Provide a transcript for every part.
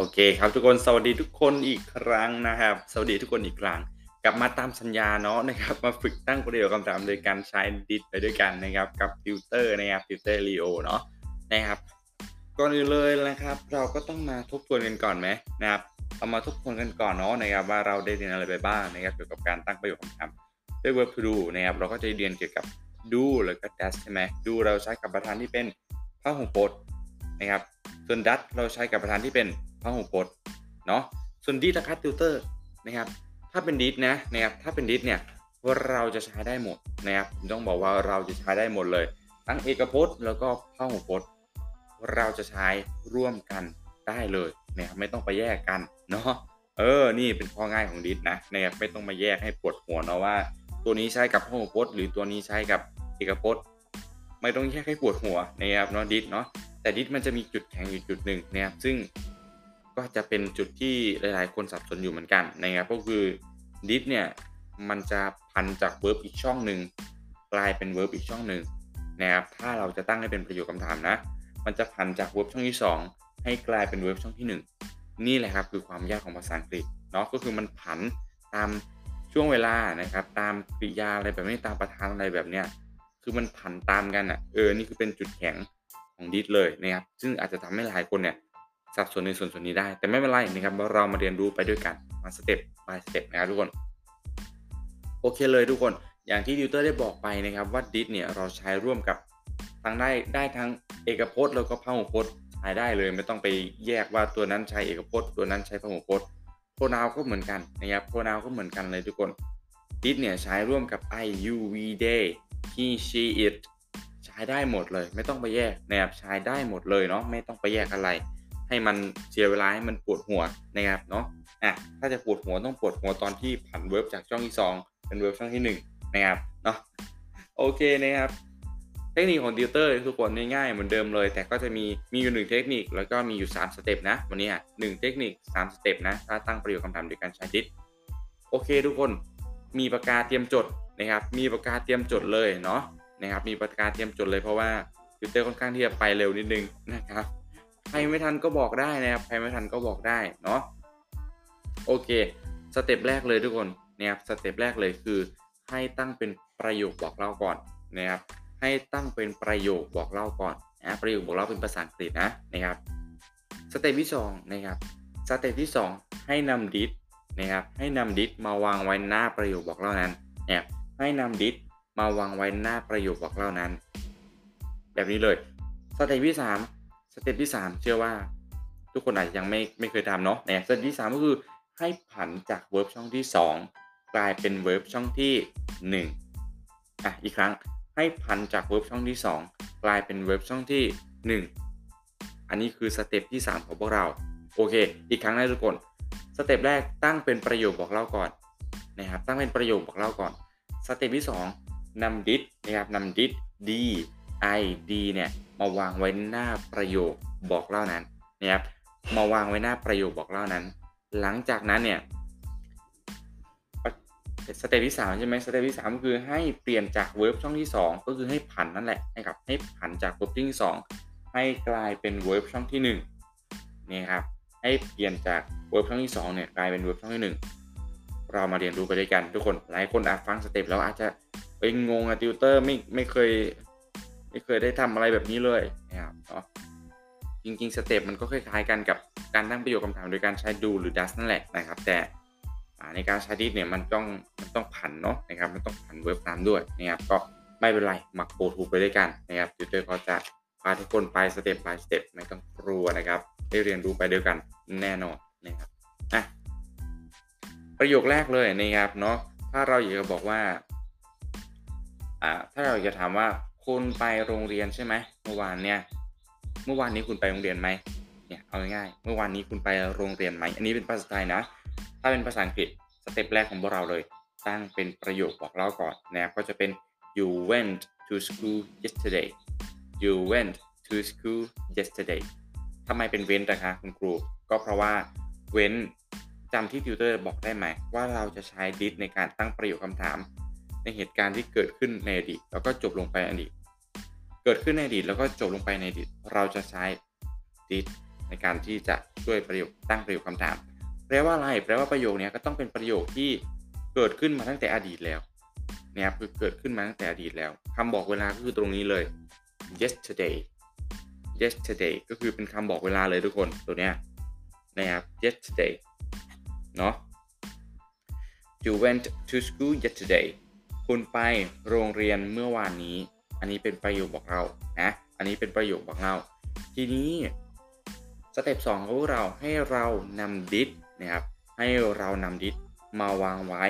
โอเคครับทุกคนสวัสดีทุกคนอีกครั้งนะครับ สวัสดีทุกคนอีกครั้ง กลับมาตามสัญญาเนาะนะครับ มาฝึกตั้งประโยคคำถามโดยการใช้ did ไปด้วยกันนะครับ กับติวเตอร์นะครับติวเตอร์ลีโอเนาะนะครับก่อนอื่นเลยนะครับ เราก็ต้องมาทบทวนกันก่อนไหมนะครับเรามาทบทวนกันก่อนเนาะนะครับ ว่าเราได้เรียนอะไรไปบ้างนะครับเกี่ยวกับการตั้งประโยคคำถามด้วย verb to do นะครับเราก็จะเรียนเกี่ยวกับ do หรือก็ does ใช่ไหม do เราใช้กับประธานที่เป็นพหูพจน์นะครับส่วน does เราใช้กับประธานที่เป็น พหูพจน์เนาะส่วน did และ cut tutor นะครับ ถ้าเป็น did นะนะครับถ้าเป็น did เนี่ยเราจะใช้ได้หมดนะครับผมต้องบอกว่าเราจะใช้ได้หมดเลย ทั้งเอกพจน์ แล้วก็พหูพจน์ เราจะใช้ร่วมกันได้เลยนะครับไม่ต้องไปแยกกันเนาะเออ นี่เป็นข้อง่ายของดิสนะนะครับไม่ต้องมาแยกให้ปวดหัวเนาะว่า ตัวนี้ใช้กับพหูพจน์ หรือตัวนี้ใช้กับเอกพจน์ ไม่ต้องแยกให้ปวดหัวนะครับเนาะดิสเนาะแต่ดิสมันจะมีจุดแข็งอยู่จุดหนึ่งนะครับซึ่ง ก็จะเป็นจุดที่หลายๆ คนสับสนอยู่เหมือนกันนะครับก็คือ did เนี่ยมันจะผันจาก verb อีกช่องหนึ่งกลายเป็น verb อีกช่องหนึ่งนะครับถ้าเราจะตั้งให้เป็นประโยคคำถามนะ มันจะผันจาก verb ช่องที่ 2 ให้กลายเป็น verb ช่องที่ 1 นี่แหละครับคือความยากของภาษาอังกฤษเนาะก็คือมันผันตามช่วงเวลานะครับตามกริยาอะไรแบบนี้ตามประธานอะไรแบบเนี้ยคือมันผันตามกันอะเออนี่คือเป็นจุดแข็งของ did เลยนะครับซึ่งอาจจะทำให้หลายคนเนี่ย สับสนในส่วนส่วนนี้ได้ แต่ไม่เป็นไรนะครับเรามาเรียนรู้ไปด้วยกันมาสเต็ป by สเต็ปนะครับทุกคน โอเคเลยทุกคนอย่างที่ติวเตอร์ได้บอกไปนะครับว่า did เนี่ยเราใช้ร่วมกับทั้งได้ได้ทั้งเอกพจน์แล้วก็พหูพจน์ใช้ได้เลยไม่ต้องไปแยกว่าตัวนั้นใช้เอกพจน์ ตัวนั้นใช้พหูพจน์ pronoun ก็เหมือนกันนะครับ pronoun ก็เหมือนกันเลยทุกคน did เนี่ยใช้ร่วมกับ I you we they he she it ใช้ได้หมดเลย ไม่ต้องไปแยกนะครับใช้ได้หมดเลยเนาะไม่ต้องไปแยกอะไร ให้มันเสียเวลาให้มันปวดหัวนะครับเนาะอะถ้าจะปวดหัวต้องปวดหัวตอนที่ผัน verb จากช่องที่ 2 เป็น verb ช่องที่1นะครับเนาะโอเคนะครับเทคนิคของติวเตอร์ทุกคนง่ายๆเหมือนเดิมเลย แต่ก็จะมีมีอยู่หนึ่งเทคนิคแล้วก็มีอยู่ 3 สเต็ปนะวันนี้อะหนึ่งเทคนิค 3 สเต็ปนะถ้าตั้งประโยคคำถามโดยการใช้ did โอเคทุกคนมีปากกาเตรียมจดนะครับมีปากกาเตรียมจดเลยเนาะนะครับมีปากกาเตรียมจดเลยเพราะว่าติวเตอร์ค่อนข้างที่จะไปเร็วนิดนึงนะครับ ใครไม่ทันก็บอกได้นะครับ ใครไม่ทันก็บอกได้เนาะ โอเค สเต็ปแรกเลยทุกคนนะครับ สเต็ปแรกเลยคือ ให้ตั้งเป็นประโยคบอกเล่าก่อนนะครับ ให้ตั้งเป็นประโยคบอกเล่าก่อนนะประโยคบอกเล่าเป็นภาษาอังกฤษนะนะครับ สเต็ปที่2นะครับ สเต็ปที่ 2 ให้นำดิสนะครับ ให้นำดิสมาวางไว้หน้าประโยคบอกเล่านั้นนะครับให้นำ did มาวางไว้หน้าประโยคบอกเล่านั้น แบบนี้เลย สเต็ปที่ 3 สเต็ปที่3เชื่อว่าทุกคนอาจจะยังไม่ไม่เคยทำเนาะเนี่ยสเต็ปที่3ก็คือให้ผันจาก verb ช่องที่2กลายเป็น verb ช่องที่1อะอีกครั้งให้ผันจาก verb ช่องที่2กลายเป็น verb ช่องที่1อันนี้คือสเต็ปที่3ของพวกเราโอเค อีกครั้งนะทุกคนสเต็ปแรกตั้งเป็นประโยคบอกเล่าก่อนนะครับตั้งเป็นประโยคบอกเล่าก่อนสเต็ปที่ 2นำดิสนะครับนำดิส d i d เนี่ย มาวางไว้หน้าประโยคบอกเล่านั้นนะครับมาวางไว้หน้าประโยคบอกเล่านั้น หลังจากนั้นเนี่ยสเต็ปที่3ใช่ไหมสเต็ปที่3ก็คือให้เปลี่ยนจาก verb ช่องที่ 2 ก็คือให้ผันนั่นแหละให้กับให้ผันจาก verb ที่2ให้กลายเป็น verb ช่องที่1นี่ครับให้เปลี่ยนจาก verb ช่องที่2เนี่ยกลายเป็น verb ช่องที่ 1 เรามาเรียนรู้ไปด้วยกันทุกคนหลายคนอาจฟังสเต็ปแล้วอาจจะเป็นงงอะติวเตอร์ไม่ไม่เคย ไม่เคยได้ทำอะไรแบบนี้เลยนะครับเนาะจริงๆสเต็ปมันก็คล้ายๆกันกับการตั้งประโยคคำถามโดยการใช้ do หรือ does นั่นแหละนะครับ แต่ในการใช้ did เนี่ยมันต้องมันต้องผันเนาะนะครับมันต้องผัน verb ตามด้วยนะครับก็ไม่เป็นไรหมักโปรทูไปด้วยกันนะครับติวเตอร์ก็จะพาทุกคนไปสเต็ป by สเต็ปไม่ต้องกลัวนะครับ ได้เรียนรู้ไปด้วยกันแน่นอนนะครับอะประโยคแรกเลยนะครับเนาะถ้าเราอยากจะบอกว่าอ่าถ้าเราอยากจะถามว่า คุณไปโรงเรียนใช่ไหมเมื่อวานเนี่ย เมื่อวานนี้คุณไปโรงเรียนไหมเนี่ยเอาง่ายๆเมื่อวานนี้คุณไปโรงเรียนไหมอันนี้เป็นภาษาไทยนะ ถ้าเป็นภาษาอังกฤษสเต็ปแรกของพวกเราเลย ตั้งเป็นประโยคบอกเล่าก่อนนะครับก็จะเป็น you went to school yesterday you went to school yesterday ทำไมเป็นเว้นนะคะคุณครู ก็เพราะว่าเว้นจำที่ติวเตอร์บอกได้ไหม ว่าเราจะใช้ did ในการตั้งประโยคคำถาม ในเหตุการณ์ที่เกิดขึ้นในอดีตแล้วก็จบลงไปอดีต เกิดขึ้นในอดีตแล้วก็จบลงไปในอดีตเราจะใช้ did ในการที่จะช่วยประโยคตั้งประโยคคำถาม แปลว่าอะไร แปลว่าประโยคนี้ก็ต้องเป็นประโยคที่เกิดขึ้นมาตั้งแต่อดีตแล้วนะครับคือเกิดขึ้นมาตั้งแต่อดีตแล้วคำบอกเวลาก็คือตรงนี้เลย yesterday yesterday ก็คือเป็นคำบอกเวลาเลยทุกคนตัวเนี้ยนะครับ yesterday เนาะ you went to school yesterday คุณไปโรงเรียนเมื่อวานนี้ อันนี้เป็นประโยคบอกเรานะ อันนี้เป็นประโยคบอกเรา ทีนี้สเต็ปสองของพวกเราให้เรานำดิสนะครับ ให้เรานำดิสมาวางไว้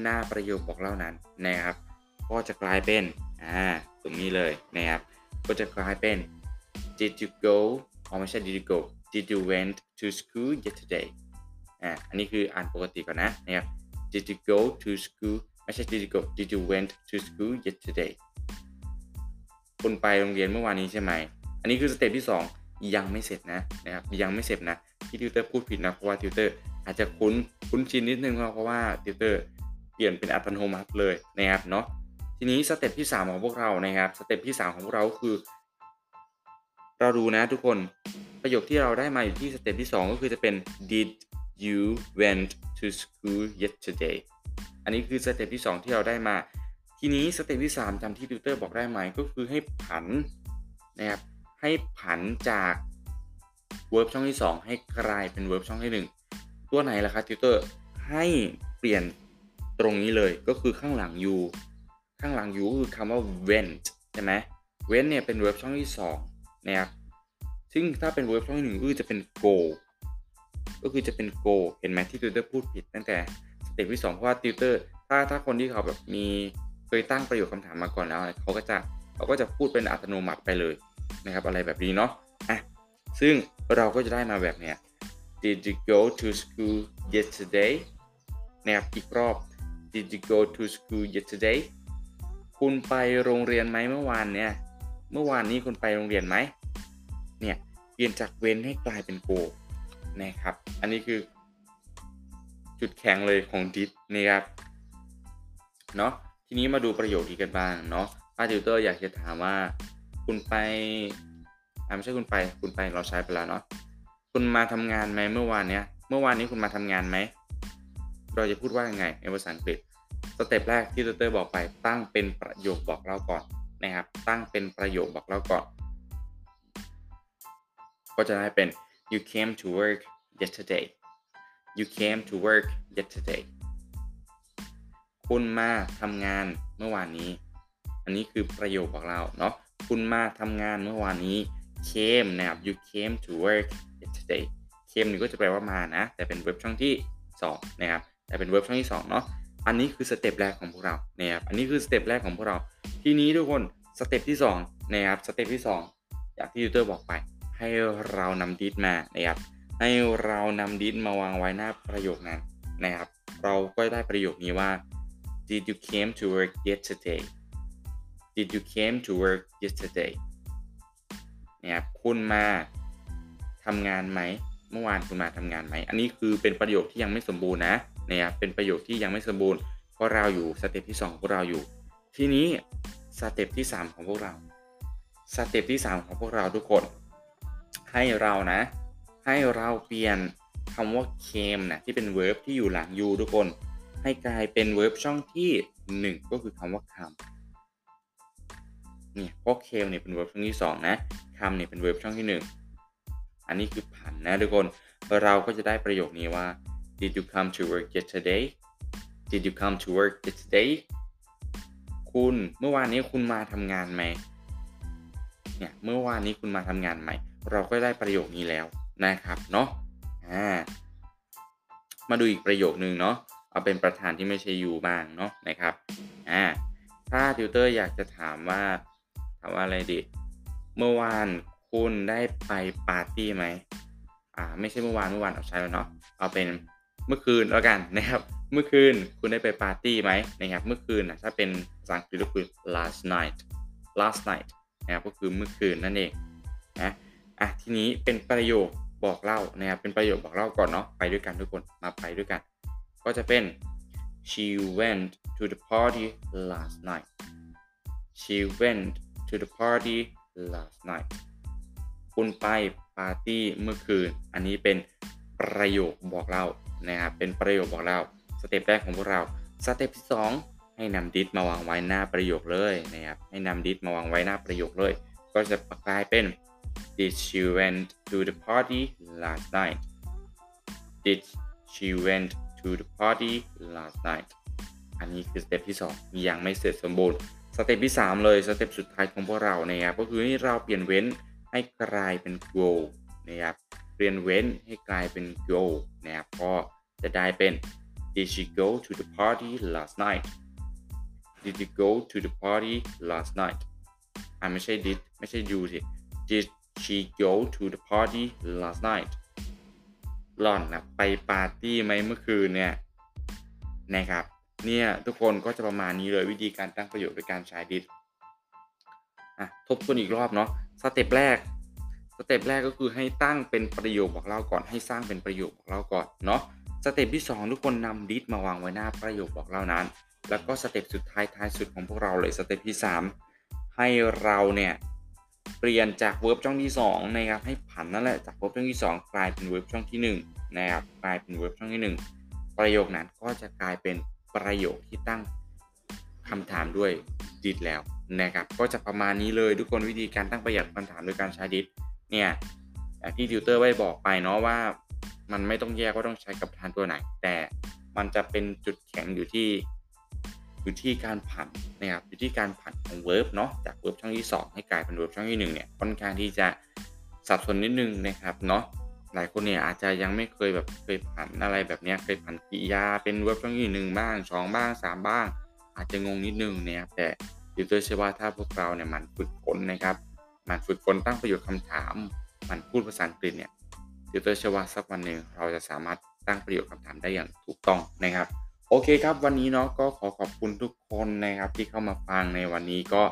หน้าประโยคบอกเล่านั้นนะครับ ก็จะกลายเป็นอ่าตรงนี้เลยนะครับ ก็จะกลายเป็น did you go อ๋อไม่ใช่ did you go did you went to school yesterday อ่าอันนี้คืออ่านปกติก่อนนะนะครับ did you go to school ไม่ใช่ did you go did you went to school yesterday คุณไปโรงเรียนเมื่อวานนี้ใช่ไหม อันนี้คือสเต็ปที่ 2 ยังไม่เสร็จนะนะครับยังไม่เสร็จนะที่ติวเตอร์พูดผิดนะเพราะว่าติวเตอร์อาจจะคุ้นคุ้นชินนิดนึงเพราะว่าติวเตอร์เปลี่ยนเป็นอัตโนมัติเลยนะครับเนาะทีนี้สเต็ปที่ 3 ของพวกเรานะครับสเต็ปที่ 3 ของพวกเราคือ เราดูนะทุกคนประโยคที่เราได้มาอยู่ที่สเต็ปที่ 2 ก็คือจะเป็น did you went to school yesterday อันนี้คือสเต็ปที่ 2 ที่เราได้มา ทีนี้สเต็ปที่3จำที่ติวเตอร์บอกได้ไหมก็คือให้ผันนะครับให้ผันจาก verb ช่องที่ 2 ให้กลายเป็น verb ช่องที่ 1 ตัวไหนล่ะครับติวเตอร์ให้เปลี่ยนตรงนี้เลยก็คือข้างหลัง you ข้างหลัง you ก็คือคำว่า went ใช่ไหม went เนี่ยเป็น verb ช่องที่2นะครับซึ่งถ้าเป็น verb ช่องที่1ก็คือจะเป็น go ก็คือจะเป็น go เห็นไหมที่ติวเตอร์พูดผิดตั้งแต่สเต็ปที่2เพราะว่าติวเตอร์ถ้าถ้าคนที่เขาแบบมี เคยตั้งประโยคคำถามมาก่อนแล้วเขาก็จะเขาก็จะพูดเป็นอัตโนมัติไปเลยนะครับอะไรแบบนี้เนาะอะซึ่งเราก็จะได้มาแบบเนี้ย Did you go to school yesterday นะครับอีกรอบ Did you go to school yesterday คุณไปโรงเรียนไหมเมื่อวานเนี่ยเมื่อวานนี้คุณไปโรงเรียนไหมเนี่ยเปลี่ยนจากเว้นให้กลายเป็น go นะครับ อันนี้คือจุดแข็งเลยของ did นะครับเนาะ ทีนี้มาดูประโยคนี้กันบ้างเนาะถ้าติวเตอร์อยากจะถามว่า คุณไปไม่ใช่คุณไป คุณไปเราใช้ไปแล้วเนาะคุณมาทำงานไหมเมื่อวานเนี้ย เมื่อวานนี้คุณมาทำงานไหม เราจะพูดว่ายังไงในภาษาอังกฤษ สเต็ปแรกที่ติวเตอร์บอกไปตั้งเป็นประโยคบอกเล่าก่อนนะครับ ตั้งเป็นประโยคบอกเล่าก่อน ก็จะได้เป็น you came to work yesterday you came to work yesterday คุณมาทำงานเมื่อวานนี้ อันนี้คือประโยคบอกเล่าเนาะคุณมาทำงานเมื่อวานนี้ came นะครับ you came to work yesterday came นี่ก็จะแปลว่ามานะ แต่เป็นเว็บช่องที่2นะครับแต่เป็นเว็บช่องที่2เนาะอันนี้คือสเต็ปแรกของพวกเรานะครับอันนี้คือสเต็ปแรกของพวกเรา ทีนี้ทุกคนสเต็ปที่2นะครับสเต็ปที่ 2 อย่างที่ติวเตอร์บอกไป ให้เรานำดิสมานะครับให้เรานำดิสมาวางไว้หน้าประโยคนั้นนะครับ เราก็ได้ประโยคนี้ว่า Did you came to work yesterday Did you came to work yesterday นะครับคุณมาทำงานไหม เมื่อวานคุณมาทำงานไหม อันนี้คือเป็นประโยคที่ยังไม่สมบูรณ์นะนะครับเป็นประโยคที่ยังไม่สมบูรณ์เพราะเราอยู่สเต็ปที่2ของพวกเราอยู่ ทีนี้สเต็ปที่ 3 ของพวกเราสเต็ปที่ 3 ของพวกเราทุกคน ให้เรานะ ให้เราเปลี่ยนคำว่า came นะที่เป็น verb ที่อยู่หลัง you ทุกคน ให้กลายเป็น verb ช่องที่ 1 ก็คือคำว่า come เนี่ยเพราะ came เนี่ยเป็น verb ช่องที่ 2 นะ come เนี่ยเป็น verb ช่องที่ 1 อันนี้คือผันนะทุกคน เราก็จะได้ประโยคนี้ว่า Did you come to work yesterday Did you come to work yesterday คุณเมื่อวานนี้คุณมาทำงานไหมเนี่ยเมื่อวานนี้คุณมาทำงานไหมเราก็ได้ประโยคนี้แล้วนะครับเนาะอ่ามาดูอีกประโยคนึงเนาะ เอาเป็นประธานที่ไม่ใช่ยูบ้างเนาะนะครับอ่าถ้าติวเตอร์อยากจะถามว่าถามว่าอะไรดี เมื่อวานคุณได้ไปปาร์ตี้ไหมอ่าไม่ใช่เมื่อวานเมื่อวานเอาใช้แล้วเนาะเอาเป็นเมื่อคืนแล้วกันนะครับ เมื่อคืนคุณได้ไปปาร์ตี้ไหมนะครับเมื่อคืนนะถ้าเป็นภาษาอังกฤษก็คือ last night last night นะครับก็คือเมื่อคืนนั่นเองนะอะทีนี้เป็นประโยคบอกเล่านะครับเป็นประโยคบอกเล่าก่อนเนาะไปด้วยกันทุกคนมาไปด้วยกัน ก็จะเป็น she went to the party last night she went to the party last night คุณไปปาร์ตี้เมื่อคืน อันนี้เป็นประโยคบอกเล่านะครับเป็นประโยคบอกเล่า สเต็ปแรกของพวกเรา สเต็ปที่2ให้นำ Did มาวางไว้หน้าประโยคเลยนะครับ ให้นำ Did มาวางไว้หน้าประโยคเลย ก็จะกลายเป็น Did she went to the party last night Did she went to the party last night อันนี้คือสเต็ปที่ 2 ยังไม่เสร็จสมบูรณ์ สเต็ปที่ 3 เลยสเต็ปสุดท้ายของพวกเรานะครับก็คือให้เราเปลี่ยน went ให้กลายเป็น go นะครับเปลี่ยน went ให้กลายเป็น go นะครับก็จะได้เป็น Did she go to the party last night Did you go to the party last night อ่าไม่ใช่ did ไม่ใช่ you สิ Did she go to the party last night หล่อนนะไปปาร์ตี้ไหมเมื่อคืนเนี่ยนะครับ เนี่ยทุกคนก็จะประมาณนี้เลยวิธีการตั้งประโยคโดยการใช้ did อะทบทวนอีกรอบเนาะสเต็ปแรกสเต็ปแรกก็คือให้ตั้งเป็นประโยคบอกเล่าก่อนให้สร้างเป็นประโยคบอกเล่าก่อนเนาะสเต็ปที่ 2 ทุกคนนำ did มาวางไว้หน้าประโยคบอกเล่านั้น แล้วก็สเต็ปสุดท้ายท้ายสุดของพวกเราเลยสเต็ปที่ 3 ให้เราเนี่ย เปลี่ยนจาก verb ช่องที่2นะครับให้ผันนั่นแหละจาก verb ช่องที่ 2 กลายเป็น verb ช่องที่1นะครับกลายเป็น verb ช่องที่ 1 ประโยคนั้นก็จะกลายเป็นประโยคที่ตั้งคำถามด้วย did แล้วนะครับก็จะประมาณนี้เลยทุกคนวิธีการตั้งประโยคคำถามโดยการใช้ did เนี่ยอย่างที่ติวเตอร์ได้บอกไปเนาะว่ามันไม่ต้องแยกว่าต้องใช้กับประธานตัวไหน แต่มันจะเป็นจุดแข็งอยู่ที่ อยู่ที่การผันนะครับอยู่ที่การผันของ verb เนาะจาก verb ช่องที่ 2 ให้กลายเป็น verb ช่องที่ 1 เนี่ยค่อนข้างที่จะสับสนนิดนึงนะครับเนาะหลายคนเนี่ยอาจจะยังไม่เคยแบบเคยผันอะไรแบบนี้เคยผันกริยาเป็น verb ช่องที่หนึ่งบ้างสองบ้างสามบ้าง อาจจะงงนิดนึงนะครับแต่ติวเตอร์เชื่อว่าถ้าพวกเราเนี่ยหมั่นฝึกฝนนะครับหมั่นฝึกฝนตั้งประโยคคำถาม หมั่นพูดภาษาอังกฤษเนี่ยติวเตอร์เชื่อว่าสักวันหนึ่งเราจะสามารถตั้งประโยคคำถามได้อย่างถูกต้องนะครับ โอเคครับวันนี้เนาะก็ขอขอบคุณทุกคนนะครับที่เข้ามาฟังในวันนี้ก็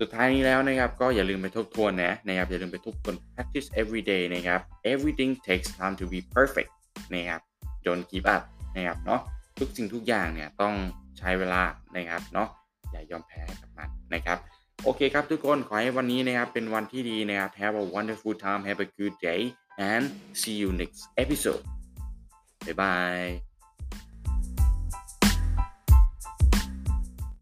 สุดท้ายนี้แล้วนะครับก็อย่าลืมไปทบทวนนะนะครับอย่าลืมไปทบทวน practice every day นะครับ everything takes time to be perfect นะครับ don't give up นะครับเนาะทุกสิ่งทุกอย่างเนี่ยต้องใช้เวลานะครับเนาะอย่ายอมแพ้กับมันนะครับโอเคครับทุกคนขอให้วันนี้นะครับเป็นวันที่ดีนะครับ have a wonderful time have a good day and see you next episode bye bye